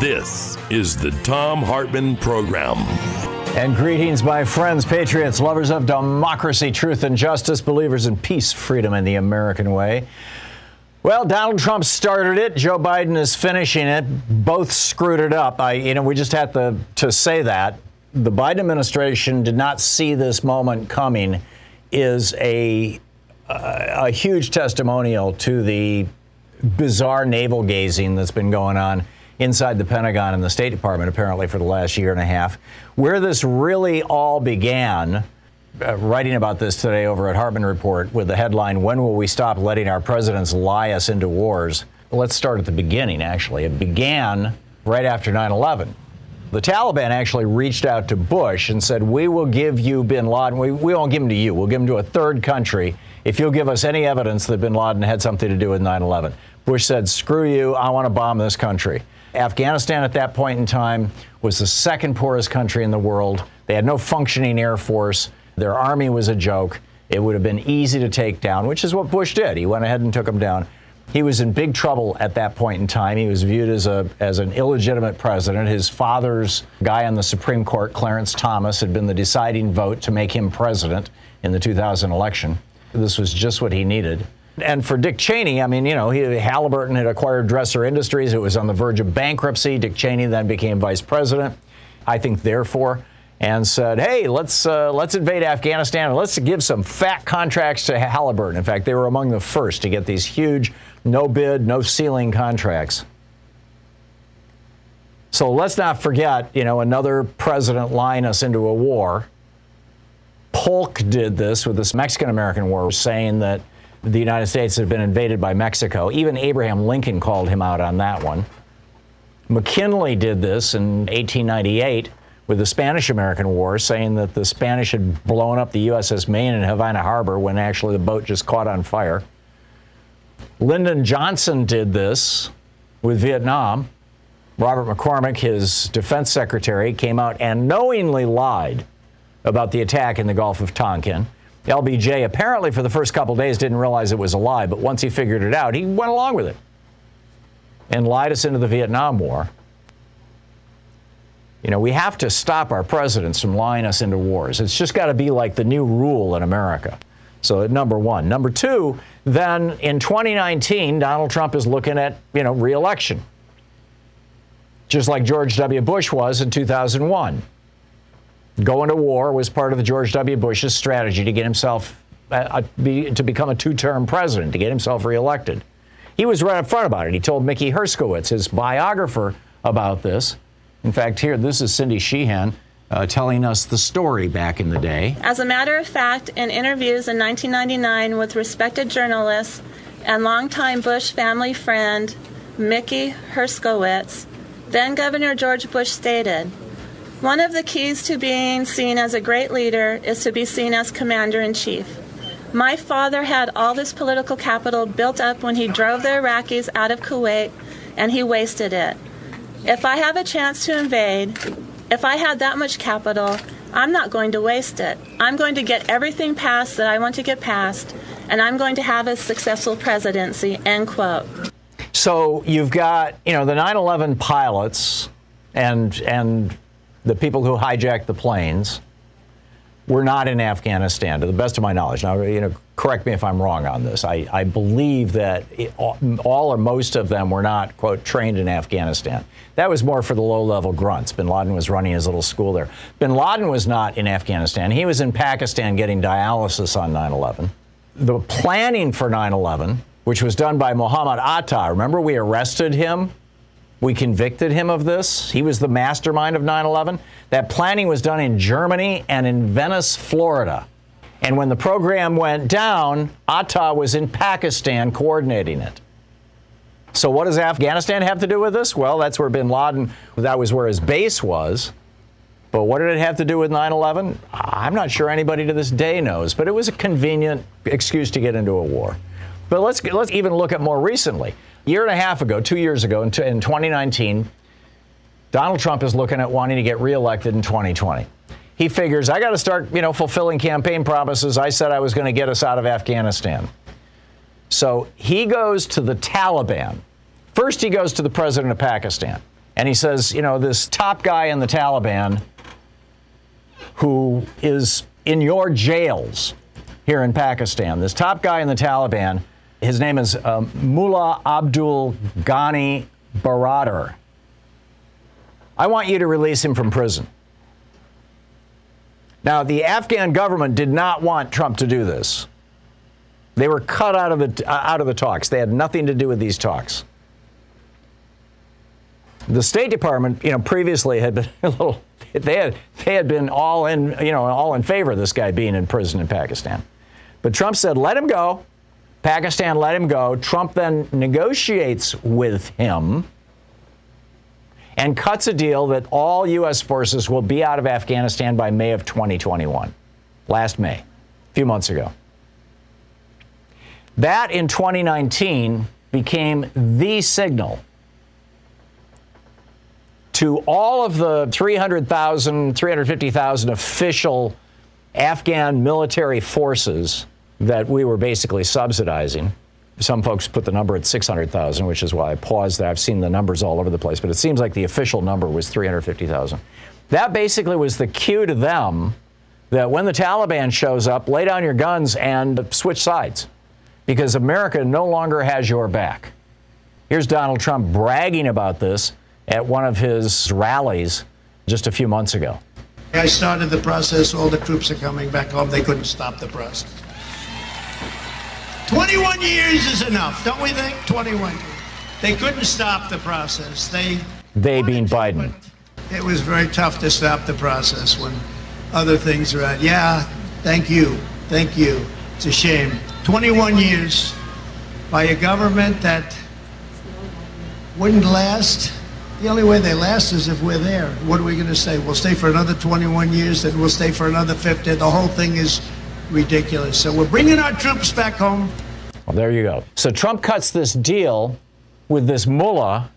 This is the Thom Hartmann Program. And greetings, my friends, patriots, lovers of democracy, truth, and justice, believers in peace, freedom, and the American way. Well, Donald Trump started it. Joe Biden is finishing it. Both screwed it up. I, you know, we just had to, to say that. The Biden administration did not see this moment coming is a, a, a huge testimonial to the bizarre navel gazing that's been going on inside the Pentagon and the State Department, apparently, for the last year and a half. Where this really all began, uh, writing about this today over at Hartmann Report with the headline, When Will We Stop Letting Our Presidents Lie Us Into Wars? Let's start at the beginning, actually. It began right after 9 11. The Taliban actually reached out to Bush and said, We will give you bin Laden. We, we won't give him to you. We'll give him to a third country if you'll give us any evidence that bin Laden had something to do with 9 11. Bush said, Screw you. I want to bomb this country. Afghanistan at that point in time was the second poorest country in the world. They had no functioning air force. Their army was a joke. It would have been easy to take down, which is what Bush did. He went ahead and took them down. He was in big trouble at that point in time. He was viewed as a as an illegitimate president. His father's guy on the Supreme Court, Clarence Thomas, had been the deciding vote to make him president in the 2000 election. This was just what he needed. And for Dick Cheney, I mean, you know, he, Halliburton had acquired Dresser Industries. It was on the verge of bankruptcy. Dick Cheney then became vice president. I think, therefore, and said, "Hey, let's uh, let's invade Afghanistan and let's give some fat contracts to Halliburton." In fact, they were among the first to get these huge, no bid, no ceiling contracts. So let's not forget, you know, another president lying us into a war. Polk did this with this Mexican American War, saying that the United States had been invaded by Mexico. Even Abraham Lincoln called him out on that one. McKinley did this in 1898 with the Spanish American War, saying that the Spanish had blown up the USS Maine in Havana Harbor when actually the boat just caught on fire. Lyndon Johnson did this with Vietnam. Robert McCormick, his defense secretary, came out and knowingly lied about the attack in the Gulf of Tonkin. LBJ apparently for the first couple days didn't realize it was a lie, but once he figured it out, he went along with it and lied us into the Vietnam War. You know, we have to stop our presidents from lying us into wars. It's just got to be like the new rule in America. So, number one. Number two, then in 2019, Donald Trump is looking at, you know, reelection, just like George W. Bush was in 2001. Going to war was part of the George W. Bush's strategy to get himself uh, be, to become a two-term president, to get himself reelected. He was right up front about it. He told Mickey Herskowitz, his biographer, about this. In fact, here, this is Cindy Sheehan uh, telling us the story back in the day. As a matter of fact, in interviews in 1999 with respected journalists and longtime Bush family friend Mickey Herskowitz, then Governor George Bush stated, one of the keys to being seen as a great leader is to be seen as commander in chief. My father had all this political capital built up when he drove the Iraqis out of Kuwait, and he wasted it. If I have a chance to invade, if I had that much capital, I'm not going to waste it. I'm going to get everything passed that I want to get passed, and I'm going to have a successful presidency. End quote. So you've got, you know, the 9/11 pilots and and the people who hijacked the planes. were not in Afghanistan, to the best of my knowledge. Now, you know, correct me if I'm wrong on this. I, I believe that it, all or most of them were not, quote, trained in Afghanistan. That was more for the low level grunts. Bin Laden was running his little school there. Bin Laden was not in Afghanistan. He was in Pakistan getting dialysis on 9 11. The planning for 9 11, which was done by Mohammed Atta, remember we arrested him we convicted him of this. He was the mastermind of 9 11. That planning was done in Germany and in Venice, Florida. And when the program went down, Atta was in Pakistan coordinating it. So, what does Afghanistan have to do with this? Well, that's where bin Laden, that was where his base was. But what did it have to do with 9 11? I'm not sure anybody to this day knows, but it was a convenient excuse to get into a war. But let's, let's even look at more recently year and a half ago, two years ago, in, in 2019, Donald Trump is looking at wanting to get reelected in 2020. He figures I got to start, you know, fulfilling campaign promises. I said I was going to get us out of Afghanistan. So he goes to the Taliban. First, he goes to the president of Pakistan, and he says, you know, this top guy in the Taliban who is in your jails here in Pakistan, this top guy in the Taliban his name is um, Mullah Abdul Ghani Baradar. I want you to release him from prison. Now, the Afghan government did not want Trump to do this. They were cut out of the uh, out of the talks. They had nothing to do with these talks. The State Department, you know, previously had been a little. They had they had been all in, you know, all in favor of this guy being in prison in Pakistan, but Trump said, "Let him go." Pakistan let him go. Trump then negotiates with him and cuts a deal that all U.S. forces will be out of Afghanistan by May of 2021. Last May, a few months ago. That in 2019 became the signal to all of the 300,000, 350,000 official Afghan military forces that we were basically subsidizing. Some folks put the number at 600,000, which is why I paused there. I've seen the numbers all over the place, but it seems like the official number was 350,000. That basically was the cue to them that when the Taliban shows up, lay down your guns and switch sides because America no longer has your back. Here's Donald Trump bragging about this at one of his rallies just a few months ago. I started the process. All the troops are coming back home. They couldn't stop the process. 21 years is enough, don't we think? 21 They couldn't stop the process. They they being Biden. It was very tough to stop the process when other things are out. Yeah, thank you. Thank you. It's a shame. 21 years by a government that wouldn't last. The only way they last is if we're there. What are we going to say? We'll stay for another 21 years, then we'll stay for another 50. The whole thing is ridiculous. So we're bringing our troops back home. Well, there you go. So Trump cuts this deal with this mullah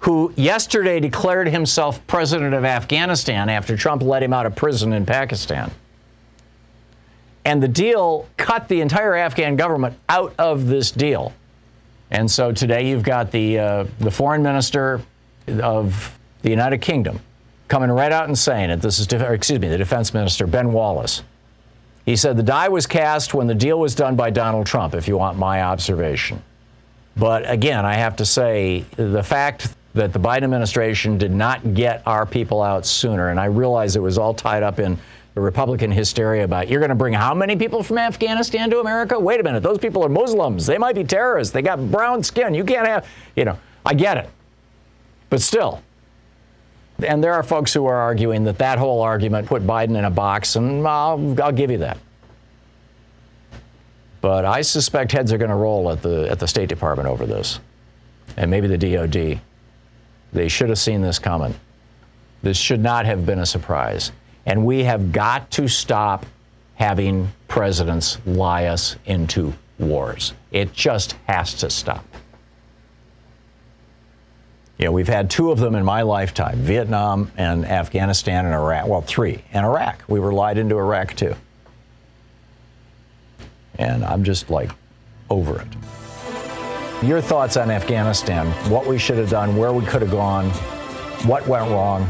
who yesterday declared himself president of Afghanistan after Trump let him out of prison in Pakistan. And the deal cut the entire Afghan government out of this deal. And so today you've got the, uh, the foreign minister of the United Kingdom coming right out and saying it. This is, excuse me, the defense minister, Ben Wallace. He said the die was cast when the deal was done by Donald Trump, if you want my observation. But again, I have to say the fact that the Biden administration did not get our people out sooner, and I realize it was all tied up in the Republican hysteria about you're going to bring how many people from Afghanistan to America? Wait a minute, those people are Muslims. They might be terrorists. They got brown skin. You can't have, you know, I get it. But still, and there are folks who are arguing that that whole argument put Biden in a box, and I'll, I'll give you that. But I suspect heads are going to roll at the, at the State Department over this, and maybe the DOD. They should have seen this coming. This should not have been a surprise. And we have got to stop having presidents lie us into wars. It just has to stop. You know, we've had two of them in my lifetime Vietnam and Afghanistan and Iraq. Well, three. And Iraq. We were lied into Iraq, too. And I'm just like over it. Your thoughts on Afghanistan, what we should have done, where we could have gone, what went wrong.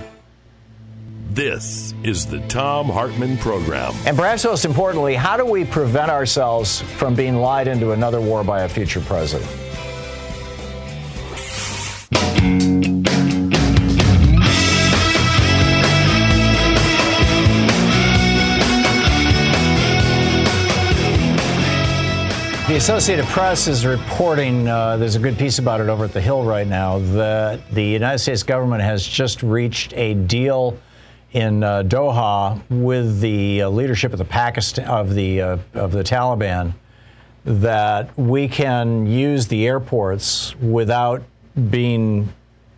This is the Thom Hartmann Program. And perhaps most importantly, how do we prevent ourselves from being lied into another war by a future president? The Associated Press is reporting, uh, there's a good piece about it over at the Hill right now, that the United States government has just reached a deal in uh, Doha with the uh, leadership of the Pakistan of the uh, of the Taliban that we can use the airports without being,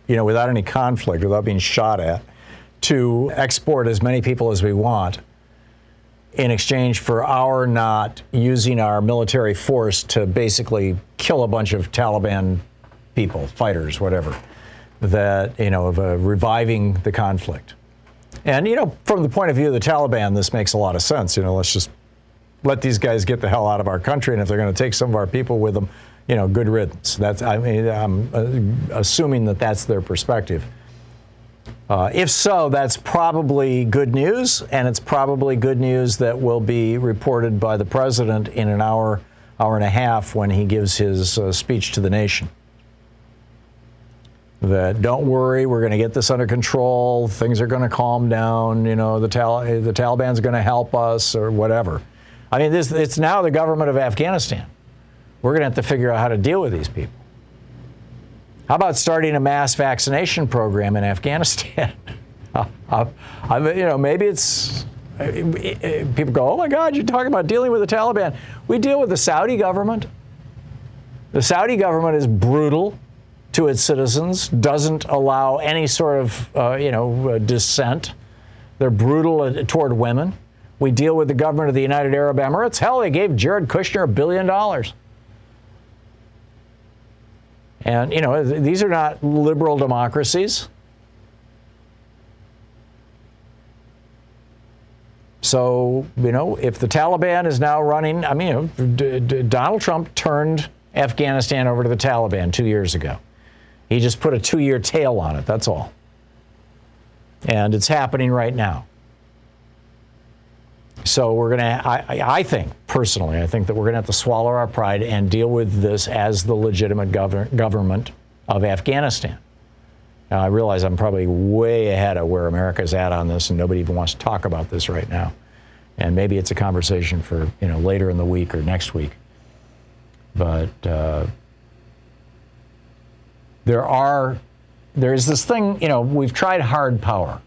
you know, without any conflict, without being shot at, to export as many people as we want in exchange for our not using our military force to basically kill a bunch of Taliban people, fighters, whatever, that, you know, of uh, reviving the conflict. And, you know, from the point of view of the Taliban, this makes a lot of sense. You know, let's just let these guys get the hell out of our country. And if they're going to take some of our people with them, you know, good riddance. That's, I mean, I'm uh, assuming that that's their perspective. Uh, if so, that's probably good news, and it's probably good news that will be reported by the president in an hour, hour and a half when he gives his uh, speech to the nation. That don't worry, we're going to get this under control. Things are going to calm down. You know, the, Tal- the Taliban's going to help us, or whatever. I mean, this, it's now the government of Afghanistan. We're going to have to figure out how to deal with these people. How about starting a mass vaccination program in Afghanistan? I, I, you know, maybe it's people go, "Oh my God, you're talking about dealing with the Taliban." We deal with the Saudi government. The Saudi government is brutal to its citizens, doesn't allow any sort of, uh, you know, uh, dissent. They're brutal toward women. We deal with the government of the United Arab Emirates. Hell, they gave Jared Kushner a billion dollars. And, you know, these are not liberal democracies. So, you know, if the Taliban is now running, I mean, you know, D- D- Donald Trump turned Afghanistan over to the Taliban two years ago. He just put a two year tail on it, that's all. And it's happening right now. So we're going to, I, think, personally, I think that we're going to have to swallow our pride and deal with this as the legitimate gov- government of Afghanistan. Now, I realize I'm probably way ahead of where America's at on this, and nobody even wants to talk about this right now. And maybe it's a conversation for you know later in the week or next week. But uh, there are, there's this thing, you know, we've tried hard power.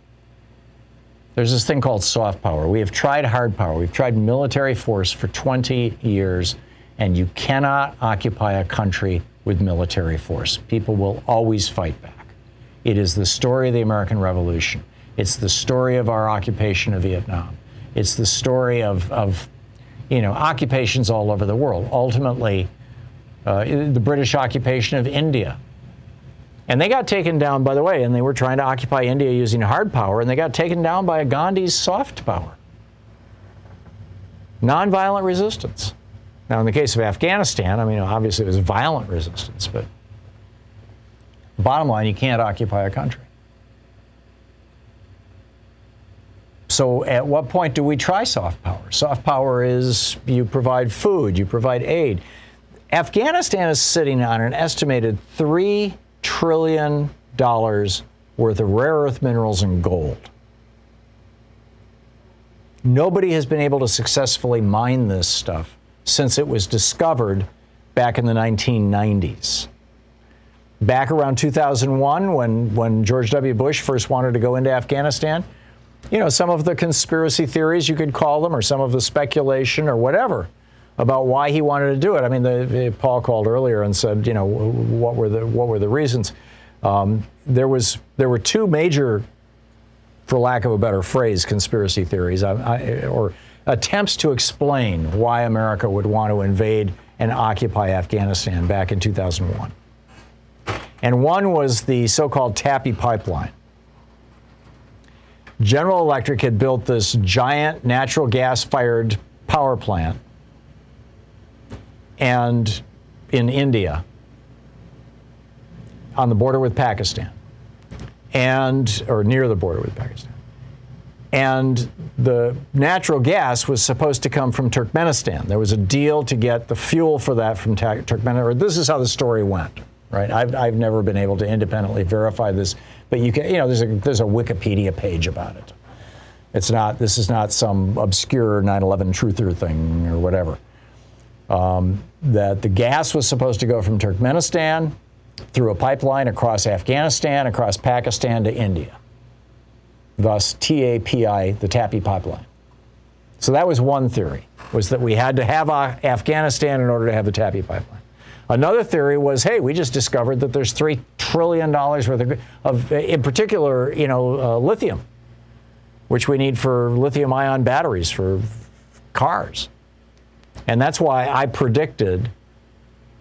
There's this thing called soft power. We have tried hard power. We've tried military force for 20 years, and you cannot occupy a country with military force. People will always fight back. It is the story of the American Revolution. It's the story of our occupation of Vietnam. It's the story of, of you know, occupations all over the world. Ultimately, uh, the British occupation of India and they got taken down, by the way, and they were trying to occupy India using hard power, and they got taken down by Gandhi's soft power. Nonviolent resistance. Now, in the case of Afghanistan, I mean, obviously it was violent resistance, but bottom line, you can't occupy a country. So, at what point do we try soft power? Soft power is you provide food, you provide aid. Afghanistan is sitting on an estimated three trillion dollars worth of rare earth minerals and gold. Nobody has been able to successfully mine this stuff since it was discovered back in the 1990s. Back around 2001, when, when George W. Bush first wanted to go into Afghanistan, you know, some of the conspiracy theories, you could call them, or some of the speculation, or whatever, about why he wanted to do it. I mean, the, the, Paul called earlier and said, you know, what were the what were the reasons? Um, there was there were two major, for lack of a better phrase, conspiracy theories I, I, or attempts to explain why America would want to invade and occupy Afghanistan back in 2001. And one was the so-called TAPI pipeline. General Electric had built this giant natural gas fired power plant and in India on the border with Pakistan and or near the border with Pakistan. and the natural gas was supposed to come from Turkmenistan. There was a deal to get the fuel for that from Ta- Turkmenistan. Or this is how the story went, right? I've, I've never been able to independently verify this, but you can, you know, there's a there's a Wikipedia page about it. It's not. This is not some obscure 9/11 truther thing or whatever. Um, that the gas was supposed to go from Turkmenistan through a pipeline across Afghanistan, across Pakistan to India thus TAPI, the TAPI pipeline. So that was one theory, was that we had to have Afghanistan in order to have the TAPI pipeline. Another theory was, hey, we just discovered that there's three trillion dollars worth of, of, in particular, you know, uh, lithium, which we need for lithium-ion batteries for cars, and that's why I predicted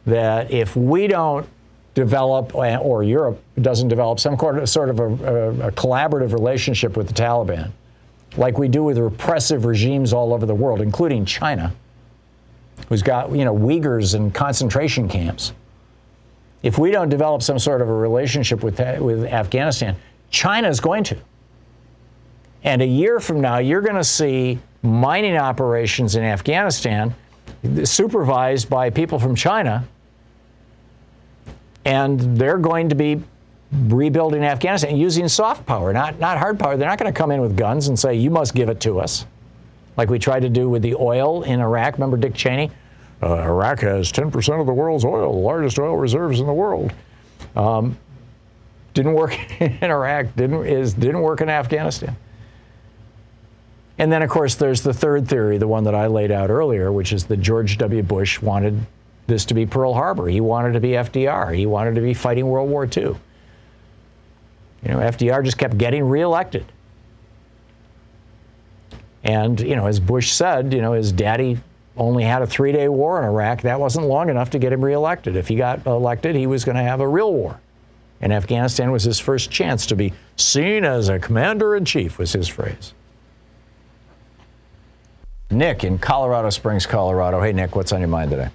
that if we don't develop, uh, or Europe doesn't develop, some sort of a, a, a collaborative relationship with the Taliban, like we do with repressive regimes all over the world, including China, who's got you know Uyghurs in concentration camps. If we don't develop some sort of a relationship with with Afghanistan, China is going to. And a year from now, you're going to see mining operations in Afghanistan supervised by people from China and they're going to be rebuilding Afghanistan using soft power, not, not hard power. They're not going to come in with guns and say, you must give it to us, like we tried to do with the oil in Iraq. Remember Dick Cheney? Uh, Iraq has 10% of the world's oil, the largest oil reserves in the world. Um, didn't work in Iraq, didn't, is, didn't work in Afghanistan. And then, of course, there's the third theory, the one that I laid out earlier, which is that George W. Bush wanted this to be Pearl Harbor. He wanted to be FDR. He wanted to be fighting World War II. You know, FDR just kept getting reelected. And, you know, as Bush said, you know, his daddy only had a three day war in Iraq. That wasn't long enough to get him reelected. If he got elected, he was going to have a real war. And Afghanistan was his first chance to be seen as a commander in chief, was his phrase. Nick in Colorado Springs, Colorado. Hey, Nick, what's on your mind today?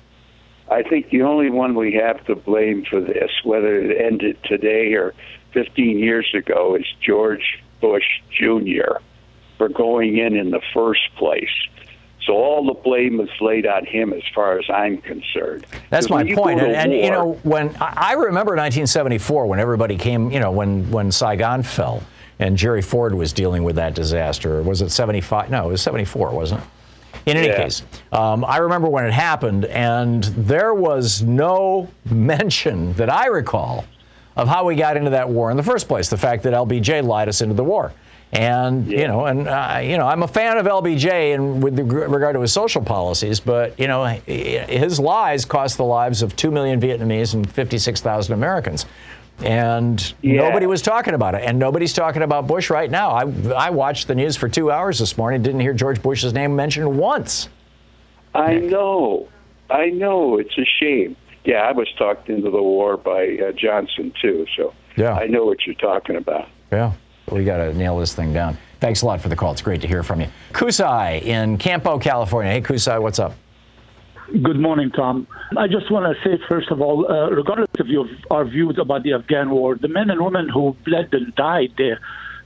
I think the only one we have to blame for this, whether it ended today or 15 years ago, is George Bush Jr. for going in in the first place. So all the blame is laid on him, as far as I'm concerned. That's my point. And, and war, you know, when I remember 1974, when everybody came, you know, when when Saigon fell, and Jerry Ford was dealing with that disaster. Was it 75? No, it was 74, wasn't it? In any yeah. case, um, I remember when it happened, and there was no mention that I recall of how we got into that war in the first place. The fact that LBJ lied us into the war. And yeah. you know, and uh, you know, I'm a fan of LBJ and with regard to his social policies, but you know, his lies cost the lives of two million Vietnamese and 56,000 Americans and yeah. nobody was talking about it. And nobody's talking about Bush right now. I, I watched the news for two hours this morning, didn't hear George Bush's name mentioned once. I know. I know. It's a shame. Yeah, I was talked into the war by uh, Johnson, too. So yeah. I know what you're talking about. Yeah. We got to nail this thing down. Thanks a lot for the call. It's great to hear from you. Kusai in Campo, California. Hey, Kusai, what's up? Good morning, Tom. I just want to say, first of all, uh, regardless of your, our views about the Afghan war, the men and women who bled and died there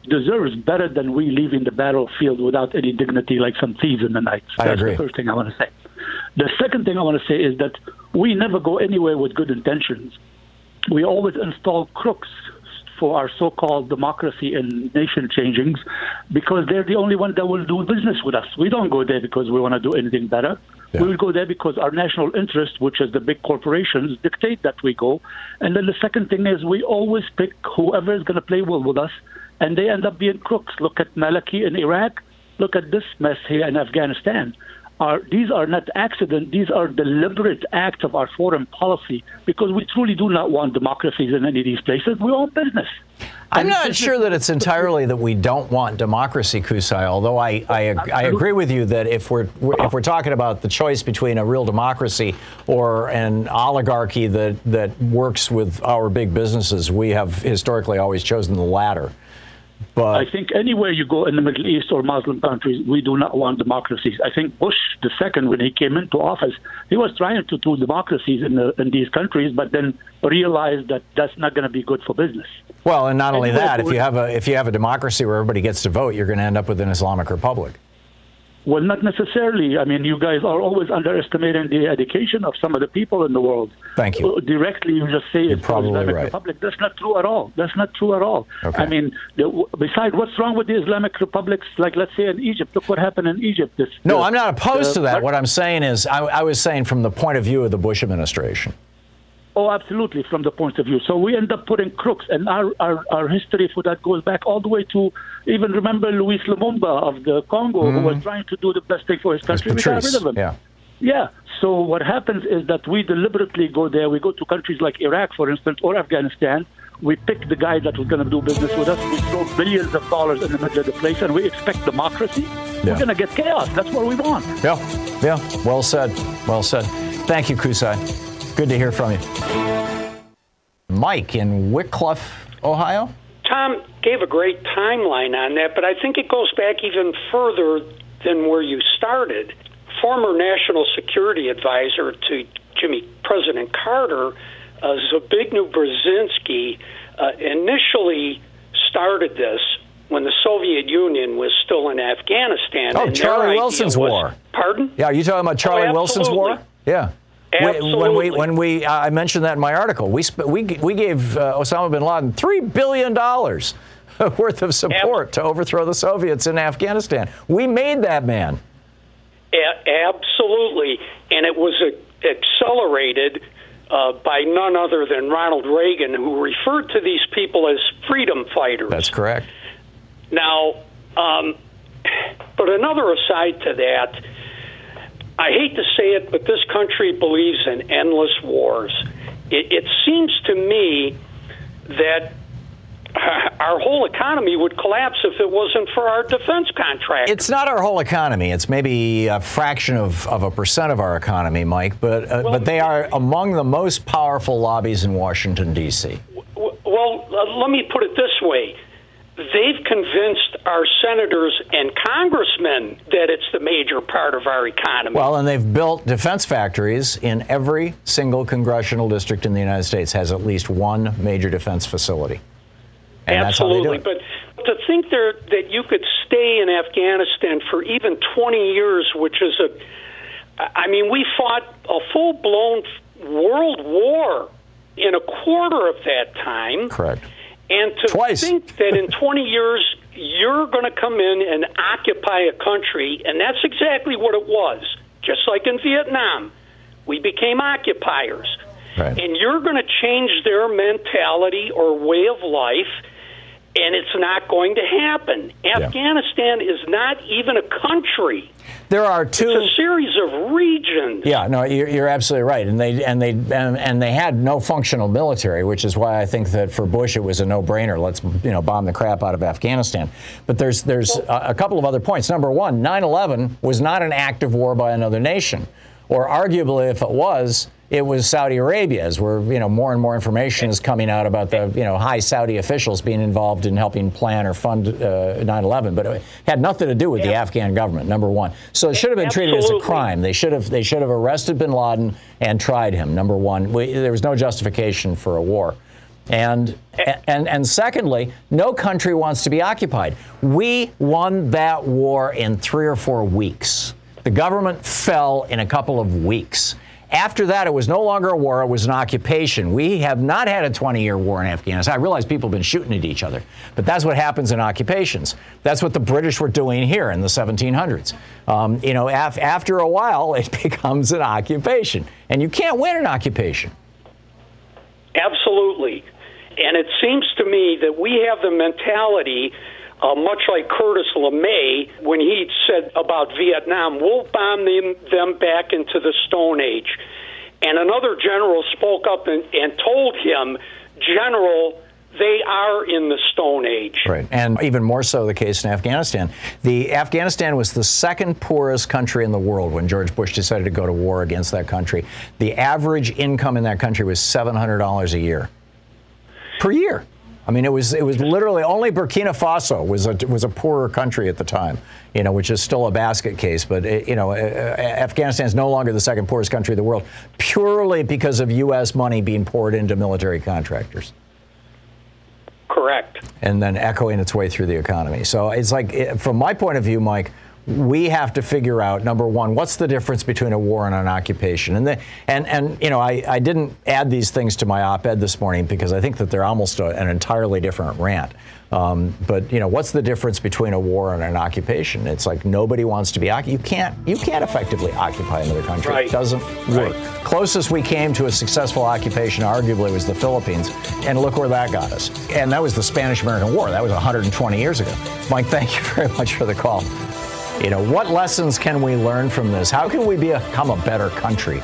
deserves better than we leaving the battlefield without any dignity like some thieves in the night. That's agree. the first thing I want to say. The second thing I want to say is that we never go anywhere with good intentions. We always install crooks for our so-called democracy and nation changings because they're the only one that will do business with us. We don't go there because we want to do anything better. Yeah. We will go there because our national interest, which is the big corporations, dictate that we go. And then the second thing is we always pick whoever is going to play well with us, and they end up being crooks. Look at Maliki in Iraq. Look at this mess here in Afghanistan are these are not accident these are deliberate acts of our foreign policy because we truly do not want democracies in any of these places we want business I'm and not sure that it's entirely that we don't want democracy, Kusai. Although I, I, I, agree with you that if we're if we're talking about the choice between a real democracy or an oligarchy that that works with our big businesses, we have historically always chosen the latter. But I think anywhere you go in the Middle East or Muslim countries, we do not want democracies. I think Bush the second, when he came into office, he was trying to do democracies in the, in these countries, but then realized that that's not going to be good for business. well, and not only Anywhere that, if you have a if you have a democracy where everybody gets to vote, you're going to end up with an Islamic republic. Well, not necessarily. I mean, you guys are always underestimating the education of some of the people in the world. Thank you. Uh, Directly, you just say it's probably Islamic right. Republic. That's not true at all. That's not true at all. Okay. I mean, the, besides, what's wrong with the Islamic republics? Like, let's say in Egypt. Look what happened in Egypt. This, No, the- I'm not opposed the- to that. What I'm saying is, I, I was saying from the point of view of the Bush administration. Oh, absolutely, from the point of view. So we end up putting crooks, and our, our, our history for that goes back all the way to even remember Luis Lumumba of the Congo, who was mm-hmm. trying to do the best thing for his country. We got rid of him. yeah. Yeah. So what happens is that we deliberately go there. We go to countries like Iraq, for instance, or Afghanistan. We pick the guy that was going to do business with us. We throw billions of dollars in the middle of the place, and we expect democracy. Yeah. We're going to get chaos. That's what we want. Yeah, yeah. Well said. Well said. Thank you, Kusai. Good to hear from you. Mike in Wickliffe, Ohio. Tom gave a great timeline on that, but I think it goes back even further than where you started. Former National Security Advisor to Jimmy President Carter, uh, Zbigniew Brzezinski, uh, initially started this when the Soviet Union was still in Afghanistan. Oh, Charlie Wilson's was, war. Pardon? Yeah, are you talking about Charlie Wilson's war? Yeah. When we when we uh, I mentioned that in my article, we sp- we we gave uh, Osama bin Laden three billion dollars worth of support to overthrow the Soviets in Afghanistan. We made that man. A- absolutely, and it was uh, accelerated uh, by none other than Ronald Reagan, who referred to these people as freedom fighters. That's correct. Now, um, but another aside to that, I hate to say it, but this country believes in endless wars. It, it seems to me that our whole economy would collapse if it wasn't for our defense contractors. It's not our whole economy. It's maybe a fraction of, of a percent of our economy, Mike, but uh, but they are among the most powerful lobbies in Washington D.C. W- Well, uh, let me put it this way. They've convinced our senators and congressmen that it's the major part of our economy. Well, and they've built defense factories in every single congressional district in the United States has at least one major defense facility. And that's how they do Absolutely. it. But to think there, that you could stay in Afghanistan for even 20 years, which is a, I mean, we fought a full blown world war in a quarter of that time. Correct. And to Twice. think that in 20 years you're going to come in and occupy a country, and that's exactly what it was. Just like in Vietnam, we became occupiers. Right. And you're going to change their mentality or way of life, and it's not going to happen. Afghanistan is not even a country. There are two. It's a series of regions. Yeah, no, you're, you're absolutely right, and they and they and, and they had no functional military, which is why I think that for Bush it was a no-brainer. Let's you know bomb the crap out of Afghanistan. But there's there's a, a couple of other points. Number one, 9/11 was not an act of war by another nation, or arguably, if it was, it was Saudi Arabia's. Where you know more and more information is coming out about the you know high Saudi officials being involved in helping plan or fund uh, 9/11, but it had nothing to do with the Afghan government. Number one, so it should have been treated as a crime. They should have they should have arrested Bin Laden and tried him. Number one, we, there was no justification for a war. And, and and secondly, no country wants to be occupied. We won that war in three or four weeks. The government fell in a couple of weeks. After that, it was no longer a war, it was an occupation. We have not had a 20 year war in Afghanistan. I realize people have been shooting at each other, but that's what happens in occupations. That's what the British were doing here in the 1700s. Um, you know, af- after a while, it becomes an occupation, and you can't win an occupation. Absolutely. And it seems to me that we have the mentality, uh, much like Curtis LeMay, when he said about Vietnam, we'll bomb them, them back into the Stone Age. And another general spoke up and, and told him, General, they are in the Stone Age. Right. And even more so the case in Afghanistan. The Afghanistan was the second poorest country in the world when George Bush decided to go to war against that country. The average income in that country was $700 a year. Per year. I mean, it was it was literally only Burkina Faso was a was a poorer country at the time, you know, which is still a basket case. But it, you know, eh, eh, Afghanistan is no longer the second poorest country in the world, purely because of U.S. money being poured into military contractors. Correct. And then echoing its way through the economy. So it's like, from my point of view, Mike we have to figure out number one, what's the difference between a war and an occupation? And the, and and you know, I, I didn't add these things to my op-ed this morning because I think that they're almost a, an entirely different rant. Um, but you know, what's the difference between a war and an occupation? It's like nobody wants to be you can't you can't effectively occupy another country. Right. It doesn't work. Right. Closest we came to a successful occupation, arguably, was the Philippines, and look where that got us. And that was the Spanish-American War. That was 120 years ago. Mike, thank you very much for the call. You know, what lessons can we learn from this? How can we become a better country?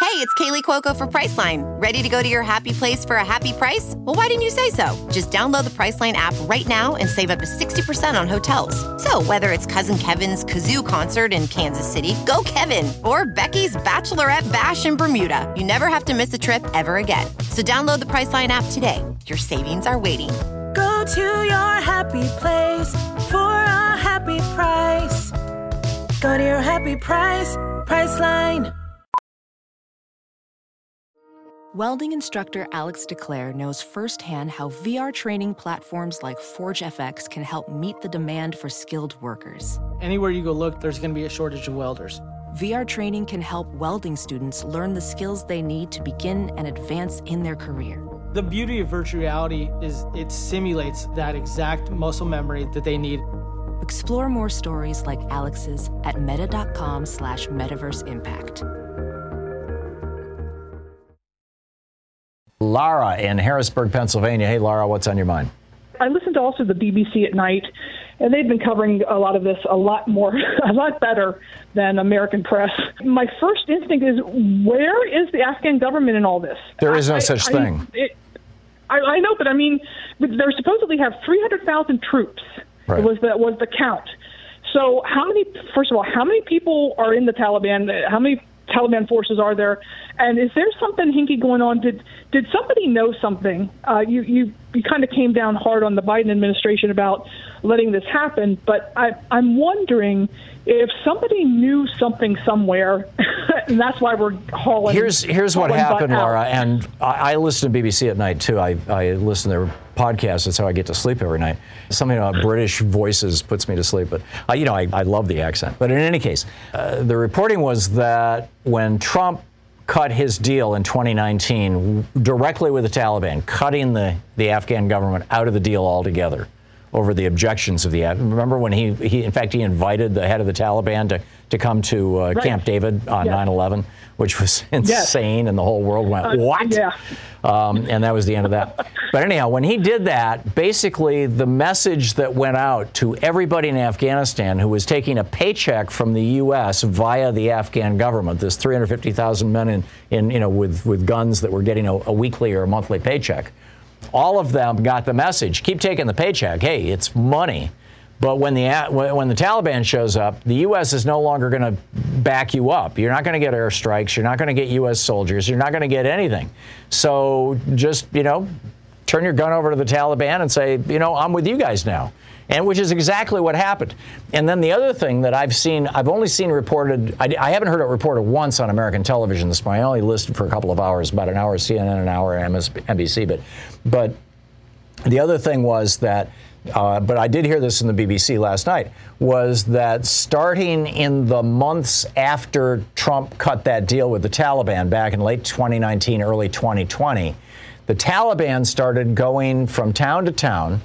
Hey, it's Kaley Cuoco for Priceline. Ready to go to your happy place for a happy price? Well, why didn't you say so? Just download the Priceline app right now and save up to 60% on hotels. So, whether it's Cousin Kevin's Kazoo concert in Kansas City, go Kevin, or Becky's Bachelorette Bash in Bermuda, you never have to miss a trip ever again. So, download the Priceline app today. Your savings are waiting Go to your happy place for a happy price. Go to your happy price, Priceline. Welding instructor Alex DeClaire knows firsthand how VR training platforms like ForgeFX can help meet the demand for skilled workers. Anywhere you go look, there's going to be a shortage of welders. VR training can help welding students learn the skills they need to begin and advance in their career. The beauty of virtual reality is it simulates that exact muscle memory that they need. Explore more stories like Alex's at meta.com slash metaverse impact. Lara in Harrisburg, Pennsylvania. Hey, Lara, what's on your mind? I listened to also the BBC at night, and they've been covering a lot of this a lot more, a lot better than American press. My first instinct is, where is the Afghan government in all this? There is no I, such I, thing. I, it, I, I know, but I mean, they're supposedly have 300,000 troops. Right. Was the was the count. So how many? First of all, how many people are in the Taliban? How many Taliban forces are there? And is there something hinky going on? Did did somebody know something? Uh, you you you kind of came down hard on the Biden administration about letting this happen, but I I'm wondering if somebody knew something somewhere, and that's why we're hauling. Here's here's what happened, Laura, and I, I, listen to BBC at night too. I, I listen to their podcasts. That's how I get to sleep every night. Something about British voices puts me to sleep, but uh, you know I, I love the accent. But in any case, uh, the reporting was that when Trump cut his deal in 2019 directly with the Taliban, cutting the, the Afghan government out of the deal altogether over the objections of the. Remember when he, he in fact, he invited the head of the Taliban to, to come to uh, right. Camp David on 9 11, which was insane, and the whole world went, uh, What? Yeah. Um, and that was the end of that. but anyhow, when he did that, basically the message that went out to everybody in Afghanistan who was taking a paycheck from the U.S. via the Afghan government, this 350,000 men in, in, you know, with, with guns that were getting a, a weekly or a monthly paycheck all of them got the message keep taking the paycheck. Hey, it's money. But when the when the Taliban shows up, the U.S. is no longer going to back you up. You're not going to get airstrikes. You're not going to get U.S. soldiers. You're not going to get anything. So just you know, turn your gun over to the Taliban and say, you know, I'm with you guys now and which is exactly what happened. And then the other thing that I've seen, I've only seen reported, I, I, haven't heard it reported once on American television this morning. I only listened for a couple of hours, about an hour CNN, an hour MSNBC. But, but the other thing was that, uh, but I did hear this in the BBC last night, was that starting in the months after Trump cut that deal with the Taliban back in late 2019, early 2020, the Taliban started going from town to town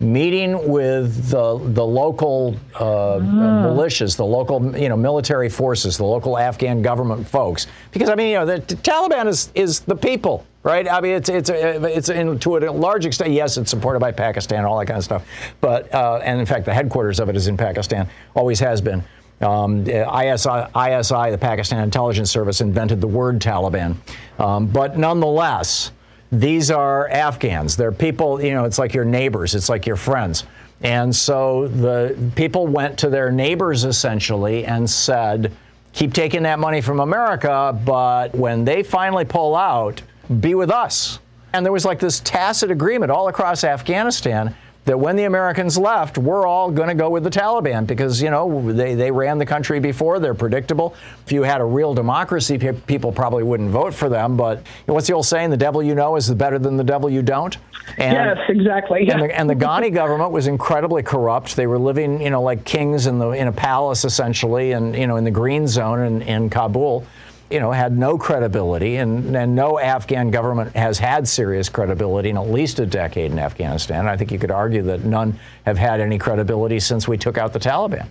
meeting with the the local uh, ah. militias, the local you know military forces, the local Afghan government folks, because I mean you know the, the Taliban is is the people, right? I mean it's it's it's in, to a large extent, yes, it's supported by Pakistan, all that kind of stuff, but uh, and in fact the headquarters of it is in Pakistan, always has been. Um, ISI, ISI, the Pakistan Intelligence Service, invented the word Taliban, um, but nonetheless these are Afghans. They're people, you know, it's like your neighbors, it's like your friends. And so the people went to their neighbors essentially and said, keep taking that money from America, but when they finally pull out, be with us. And there was like this tacit agreement all across Afghanistan that when the Americans left, we're all going to go with the Taliban because, you know, they, they ran the country before. They're predictable. If you had a real democracy, people probably wouldn't vote for them. But you know, what's the old saying? The devil you know is better than the devil you don't. And, yes, exactly. And, the, and the Ghani government was incredibly corrupt. They were living, you know, like kings in the in a palace essentially, and you know, in the green zone in, in Kabul you know, had no credibility, and, and no Afghan government has had serious credibility in at least a decade in Afghanistan. I think you could argue that none have had any credibility since we took out the Taliban.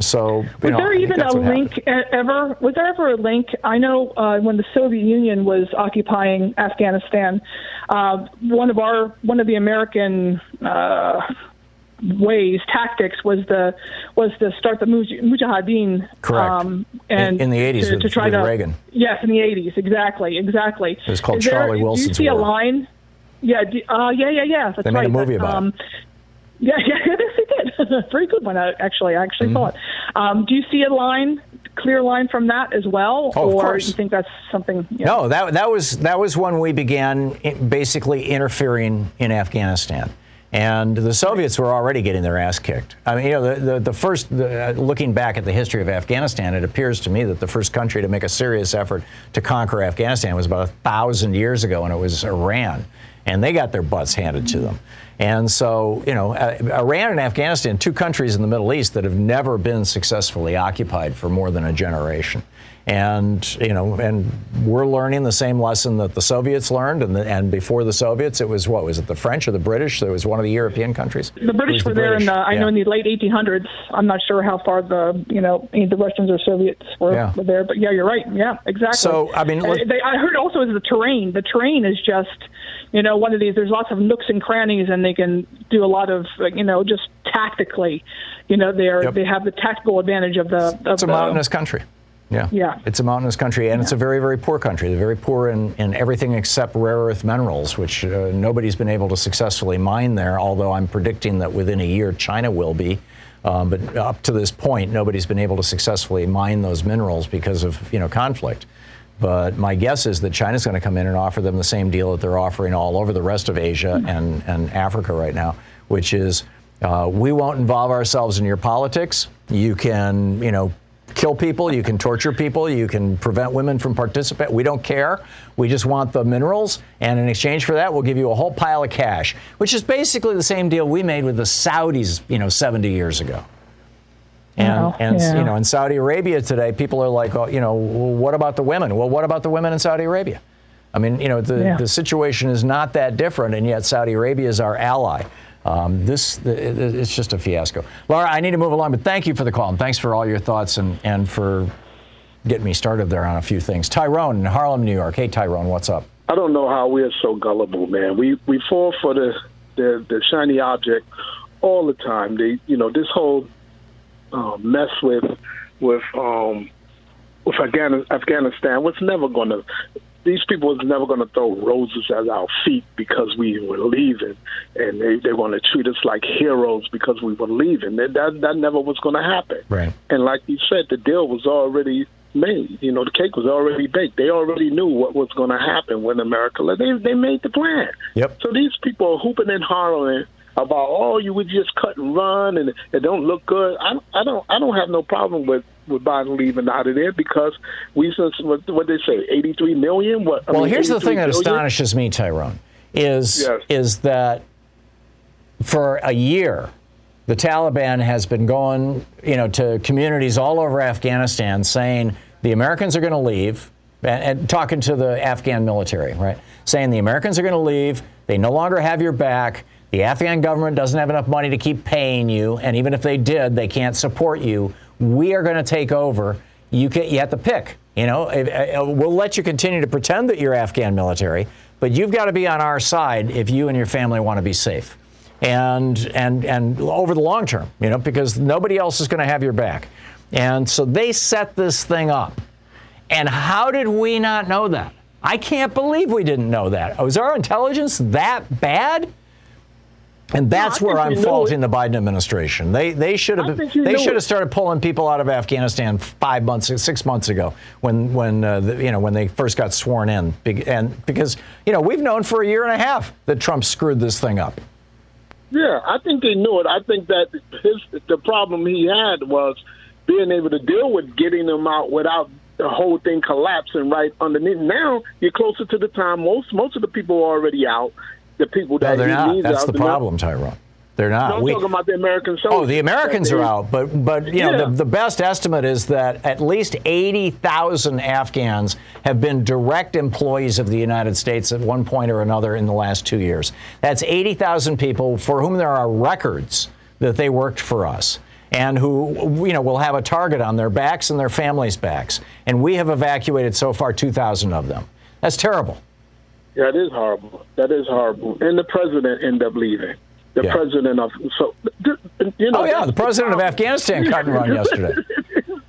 So, was know, there even a link happened. ever? Was there ever a link? I know uh, when the Soviet Union was occupying Afghanistan, uh, one of our one of the American uh, ways, tactics was the was to start the Mujahideen. Correct. Um, and in, in, the 80s to, with, to try to, Reagan. Yes, in the 80s, exactly, exactly. It was called Is Charlie there, Wilson's Do you see War. a line? Yeah, do, uh, yeah, yeah, yeah. That's they made right. a movie about um, it. Yeah, yeah, yes, they did. Very good one, actually. I actually mm-hmm. thought. Um, do you see a line clear line from that as well, oh, or do you think that's something? You know? No, that that was that was when we began basically interfering in Afghanistan. And the Soviets were already getting their ass kicked. I mean, you know, the, the, the first, the, uh, looking back at the history of Afghanistan, it appears to me that the first country to make a serious effort to conquer Afghanistan was about a thousand years ago, and it was Iran. And they got their butts handed to them. And so, you know, uh, Iran and Afghanistan, two countries in the Middle East that have never been successfully occupied for more than a generation. And you know, and we're learning the same lesson that the Soviets learned, and, the, and before the Soviets, it was what was it, the French or the British? It was one of the European countries. The British were the there British. in the, I yeah. know in the late 1800s. I'm not sure how far the you know the Russians or Soviets were, yeah. were there, but yeah, you're right. Yeah, exactly. So I mean, they, I heard also is the terrain. The terrain is just you know one of these. There's lots of nooks and crannies, and they can do a lot of you know just tactically. You know, they are yep. they have the tactical advantage of the. Of it's a mountainous country. Yeah. Yeah. It's a mountainous country, and yeah. it's a very, very poor country. They're very poor in, in everything except rare earth minerals, which uh, nobody's been able to successfully mine there, although I'm predicting that within a year China will be. Um, but up to this point, nobody's been able to successfully mine those minerals because of you know conflict. But my guess is that China's going to come in and offer them the same deal that they're offering all over the rest of Asia mm-hmm. and, and Africa right now, which is uh, we won't involve ourselves in your politics. You can, you know, kill people, you can torture people, you can prevent women from participating. We don't care. We just want the minerals, and in exchange for that, we'll give you a whole pile of cash, which is basically the same deal we made with the Saudis, you know, 70 years ago. And, and yeah. you know, in Saudi Arabia today, people are like, oh, you know, well, what about the women? Well, what about the women in Saudi Arabia? I mean, you know, the, yeah. the situation is not that different, and yet Saudi Arabia is our ally. Um, this it's just a fiasco. Laura, I need to move along, but thank you for the call and thanks for all your thoughts and, and for getting me started there on a few things. Tyrone in Harlem, New York. Hey, Tyrone, what's up? I don't know how we're so gullible, man. We we fall for the the, the shiny object all the time. They, you know, this whole uh, mess with with um, with Afghanistan was never going to these people was never going to throw roses at our feet because we were leaving, and they they want to treat us like heroes because we were leaving. That that, that never was going to happen. Right. And like you said, the deal was already made. You know, the cake was already baked. They already knew what was going to happen when America left. They they made the plan. Yep. So these people are hooping and hollering about oh you would just cut and run and it don't look good. I I don't I don't have no problem with with Biden leaving out of there because we since what, what they say, 83 million. What? I well, mean, here's the thing that astonishes me, Tyrone, is yes. is that for a year. The Taliban has been going, you know, to communities all over Afghanistan saying the Americans are going to leave, and, and talking to the Afghan military, right? Saying the Americans are going to leave, they no longer have your back, the Afghan government doesn't have enough money to keep paying you, and even if they did, they can't support you we are going to take over. You, can, you have to pick. You know, uh, we'll let you continue to pretend that you're Afghan military, but you've got to be on our side if you and your family want to be safe, and and and over the long term, you know, because nobody else is going to have your back. And so they set this thing up. And how did we not know that? I can't believe we didn't know that. Was our intelligence that bad? And that's No, where I'm faulting the Biden administration. They they should have they should have started pulling people out of Afghanistan five months six months ago when when uh, the, you know when they first got sworn in. And because you know we've known for a year and a half that Trump screwed this thing up. Yeah, I think they knew it. I think that his the problem he had was being able to deal with getting them out without the whole thing collapsing right underneath. Now you're closer to the time. Most most of the people are already out. The people No, that they're he not. needs That's the they're problem, Tyrone. They're not. No, I'm We- talking about the American soldiers. Oh, the Americans are out, but but you know Yeah. the, the best estimate is that at least eighty thousand Afghans have been direct employees of the United States at one point or another in the last two years. That's eighty thousand people for whom there are records that they worked for us. And who, you know, will have a target on their backs and their families' backs. And we have evacuated so far 2,000 of them. That's terrible. It is horrible. That is horrible. And the president ended up leaving. The Yeah. president of so you know. Oh, yeah, the president of. Afghanistan cut and run yesterday.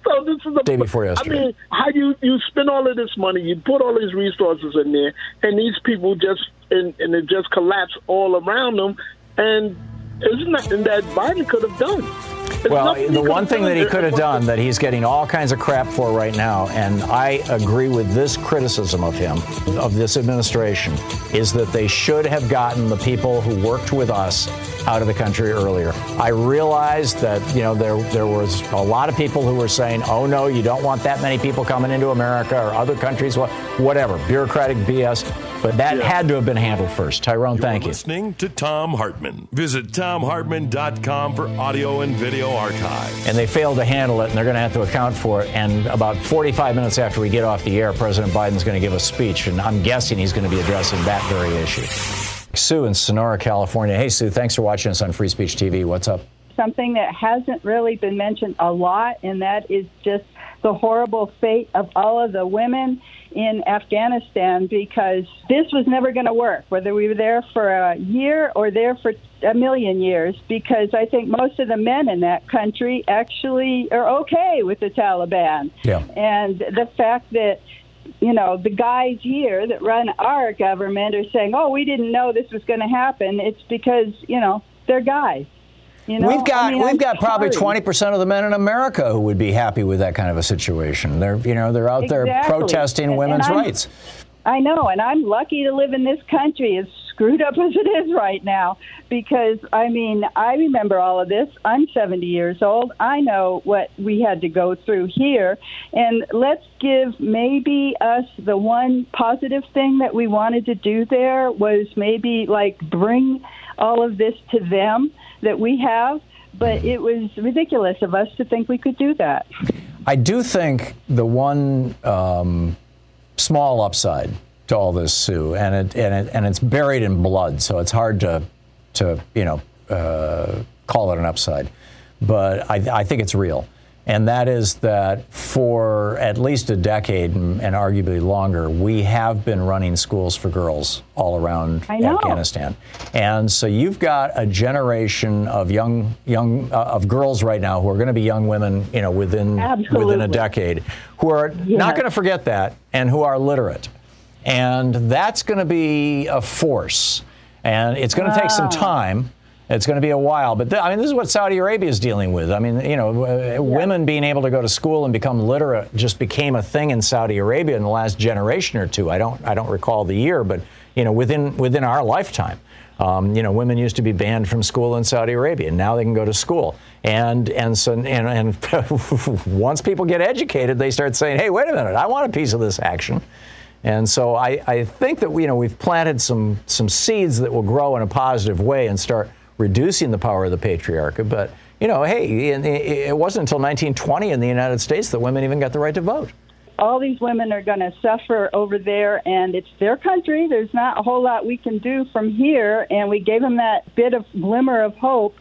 so this is the Day before yesterday. I mean, how you you spend all of this money, you put all these resources in there, and these people just and, and it just collapse all around them, and there's nothing that Biden could have done. There's Well, the one thing that he could have done that he's getting all kinds of crap for right now, and I agree with this criticism of him, of this administration, is that they should have gotten the people who worked with us out of the country earlier. I realized that, you know, there there was a lot of people who were saying, oh no, you don't want that many people coming into America or other countries, whatever, bureaucratic BS. But that had to have been handled first. Tyrone, thank you. Listening to Thom Hartmann. Visit thomhartmann.com for audio and video archive. and they failed to handle it, and they're going to have to account for it. And about 45 minutes after we get off the air, President Biden's going to give a speech, and I'm guessing he's going to be addressing that very issue. Sue in Sonora, California. Hey, Sue, thanks for watching us on Free Speech TV. What's up? something that hasn't really been mentioned a lot, and that is just the horrible fate of all of the women in Afghanistan because this was never going to work, whether we were there for a year or there for a million years, because I think most of the men in that country actually are okay with the Taliban. Yeah. And the fact that you know, the guys here that run our government are saying, "Oh, we didn't know this was going to happen." It's because you know they're guys. You know, we've got I mean, we've I'm got probably 20 percent of the men in America who would be happy with that kind of a situation. They're you know they're out there protesting And- women's and rights. I know, and I'm lucky to live in this country, as screwed up as it is right now, because I mean, I remember all of this. I'm 70 years old. I know what we had to go through here, and let's give maybe us the one positive thing that we wanted to do there was maybe like bring all of this to them that we have. But it was ridiculous of us to think we could do that. I do think the one um, small upside to all this, Sue, and it, and it and it's buried in blood, so it's hard to to you know uh, call it an upside, but I, I think it's real, and that is that for at least a decade and, and arguably longer, we have been running schools for girls all around Afghanistan, and so you've got a generation of young young uh, of girls right now who are going to be young women, you know, within within a decade, who are not going to forget that and who are literate, and that's going to be a force, and it's going to take some time. It's going to be a while, but th- I mean, this is what Saudi Arabia is dealing with. I mean, you know, uh, women being able to go to school and become literate just became a thing in Saudi Arabia in the last generation or two. I don't, I don't recall the year, but you know, within within our lifetime, um, you know, women used to be banned from school in Saudi Arabia. Now they can go to school, and and so and, and once people get educated, they start saying, "Hey, wait a minute, I want a piece of this action." And so I, I think that you know we've planted some some seeds that will grow in a positive way and start reducing the power of the patriarchy. But you know, hey, it, it wasn't until 1920 in the United States that women even got the right to vote. all these women are going to suffer over there, and it's their country. There's not a whole lot we can do from here, and we gave them that bit of glimmer of hope.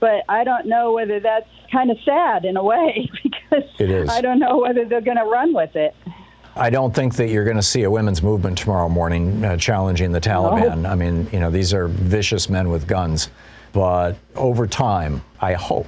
But I don't know whether that's kind of sad in a way because It is. I don't know whether they're going to run with it. I don't think that you're going to see a women's movement tomorrow morning uh, challenging the Taliban. I mean, you know, these are vicious men with guns. But over time, I hope,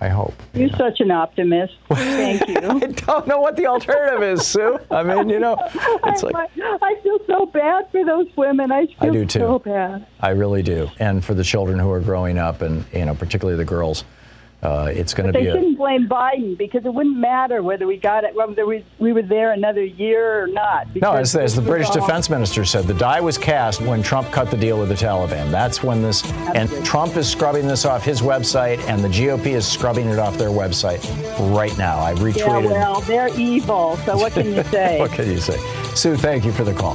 I hope. You're such an optimist. Thank you. I don't know what the alternative is, Sue. I mean, you know, it's like I, I feel so bad for those women. I feel I do too. so bad. I really do, and for the children who are growing up, and you know, particularly the girls. Uh, it's going to They be a, shouldn't blame Biden because it wouldn't matter whether we got it, whether we, we were there another year or not. No, as, as the British all- defense minister said, the die was cast when Trump cut the deal with the Taliban. That's when this, and Trump is scrubbing this off his website, and the GOP is scrubbing it off their website right now. I've Yeah, retweeted. well, they're evil. So what can you say? what can you say? Sue, thank you for the call.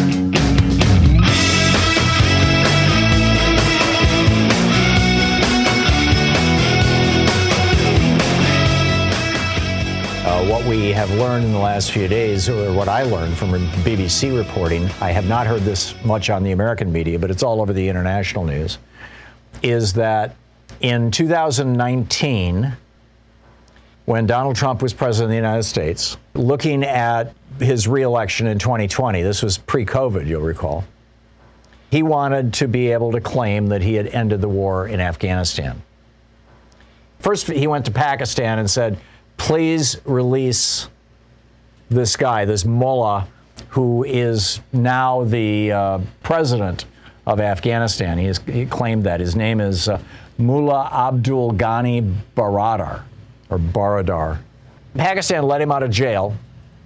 What we have learned in the last few days, or what I learned from BBC reporting, I have not heard this much on the American media, but it's all over the international news, is that in 2019, when Donald Trump was president of the United States, looking at his reelection in 2020, this was pre COVID, you'll recall, he wanted to be able to claim that he had ended the war in Afghanistan. First, he went to Pakistan and said, please release this guy, this mullah, who is now the uh, president of Afghanistan. He, has, he claimed that. His name is uh, Mullah Abdul Ghani Baradar, or Baradar. Pakistan let him out of jail